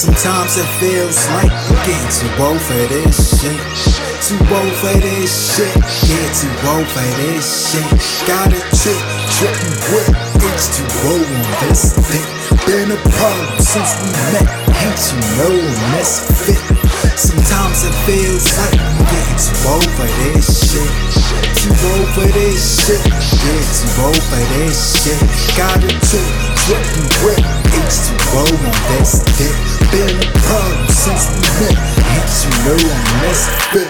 Sometimes it feels like I'm getting too old for this shit. Too old for this shit. Yeah, too old for this shit. Got a trip, tripping with H2O on this thing. Been a problem since we met. Ain't you know a misfit? Sometimes it feels like I'm getting too old for this shit. Too old for this shit. Too old for this shit. Got a trip, tripping with H2O on this dick. Been a problem since the met. Ain't you know I'm misfit?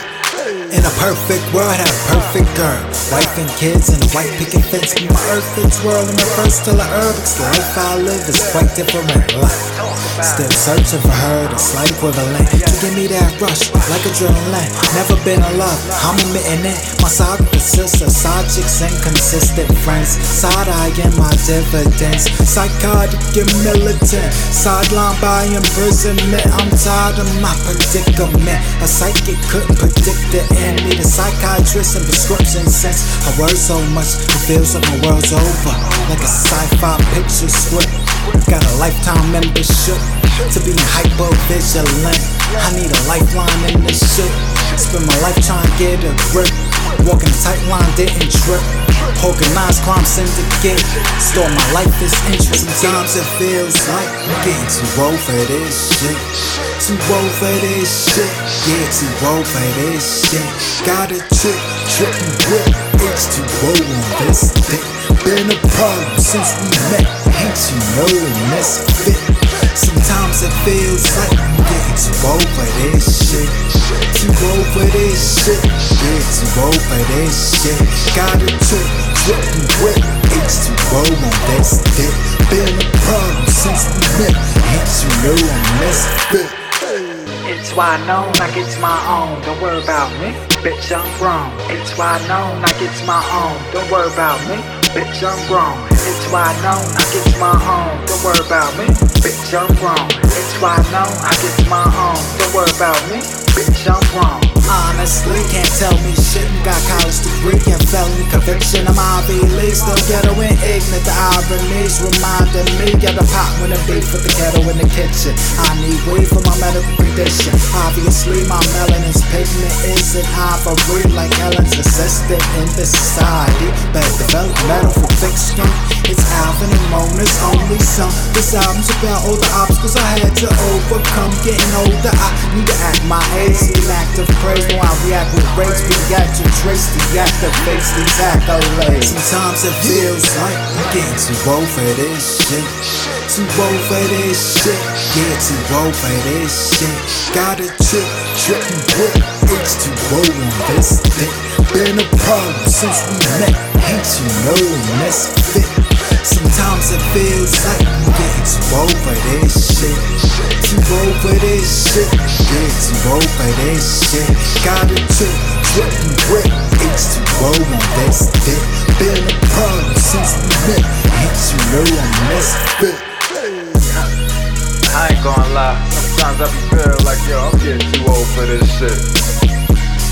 In a perfect world, had a perfect girl. Wife and kids and a white picket fence. My earth that's whirling my first till the herb. Life I live is quite different. Life. Still searching for her, the slight equivalent. To give me that rush, like adrenaline. Never been in love, I'm admitting it. My side consists of side chicks and consistent friends. Side eyeing my dividends. Psychotic and militant. Sidelined by imprisonment. I'm tired of my predicament. A psychic couldn't predict the end. Need a psychiatrist and prescription sense. I worry so much, it feels like my world's over. Like a sci-fi picture script. Got a lifetime membership to be hyper vigilant. I need a lifeline in this shit. Spend my life trying to get a grip. Walking a tight line, didn't trip. Organized crime syndicate. Store my life is interest. Sometimes it feels like getting too old for this shit. Too old for this shit. Yeah, too old for this shit. Got a trip, tripping with H2O on this dick. Been a problem since we met. Ain't you know a misfit? Sometimes it feels like I'm getting too old for this shit. Too old for this shit. Yeah, too old for this shit. Got a trip, tripping with H2O on this dick. Been a problem since we met. Ain't you know a misfit? It's why I know like it's my own. Don't worry about me, bitch. I'm grown. It's why I know like it's my own. Don't worry about me, bitch. I'm grown. It's why I know I get my own. Don't worry about me, bitch. I'm grown. It's why I know I get my own. Don't worry about me, bitch. I'm grown. Honestly, can't tell me shit. Got college degree and felony conviction. I'm Ivy League, ghetto and ignorant. The ironies reminding me of the pot when the beef with the kettle in the kitchen. I need weed for my medical condition. Obviously, my melanin's pigment isn't ivory like Helen's assistant in this society. But developmental fiction. It's Alvin and Mona's only song. This album's about all the obstacles I had to overcome. Getting older, I need to act. See an act of praise. Know I react with rage. React to trace the activates these accolades. Sometimes it feels like I'm getting too old for this shit. Too old for this shit. Yeah, too old for this shit. Got a trip, tripping with H2O on this dick. Been a problem since we met. Ain't you know a misfit? Sometimes it feels like too old for this shit. Too old for this shit. Yeah, too old for this shit. Got a trip, tripping with H2O on this dick. Been a problem since we met. Ain't you know a misfit? I ain't gonna lie, sometimes I be feeling like, yo, I'm getting too old for this shit.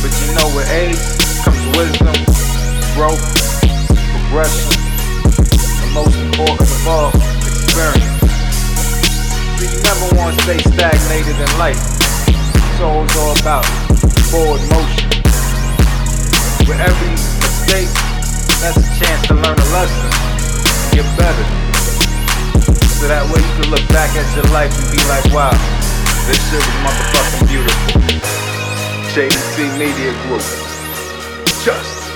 But you know, with age comes wisdom, stagnated life. It's always all about forward motion. With every mistake, that's a chance to learn a lesson, get better. So that way you can look back at your life and be like, wow, this shit was motherfucking beautiful. JDT Media Group. Just.